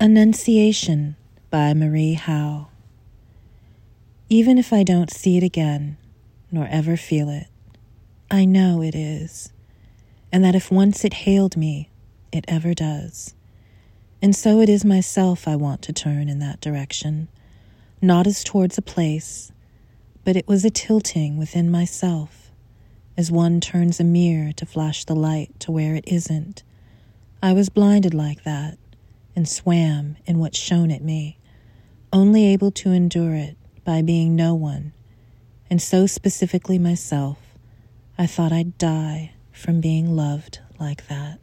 Annunciation by Marie Howe. Even if I don't see it again, nor ever feel it, I know it is, and that if once it hailed me, it ever does. And so it is myself I want to turn in that direction, not as towards a place, but it was a tilting within myself, as one turns a mirror to flash the light to where it isn't. I was blinded like that and swam in what shone at me, only able to endure it by being no one, and so specifically myself, I thought I'd die from being loved like that.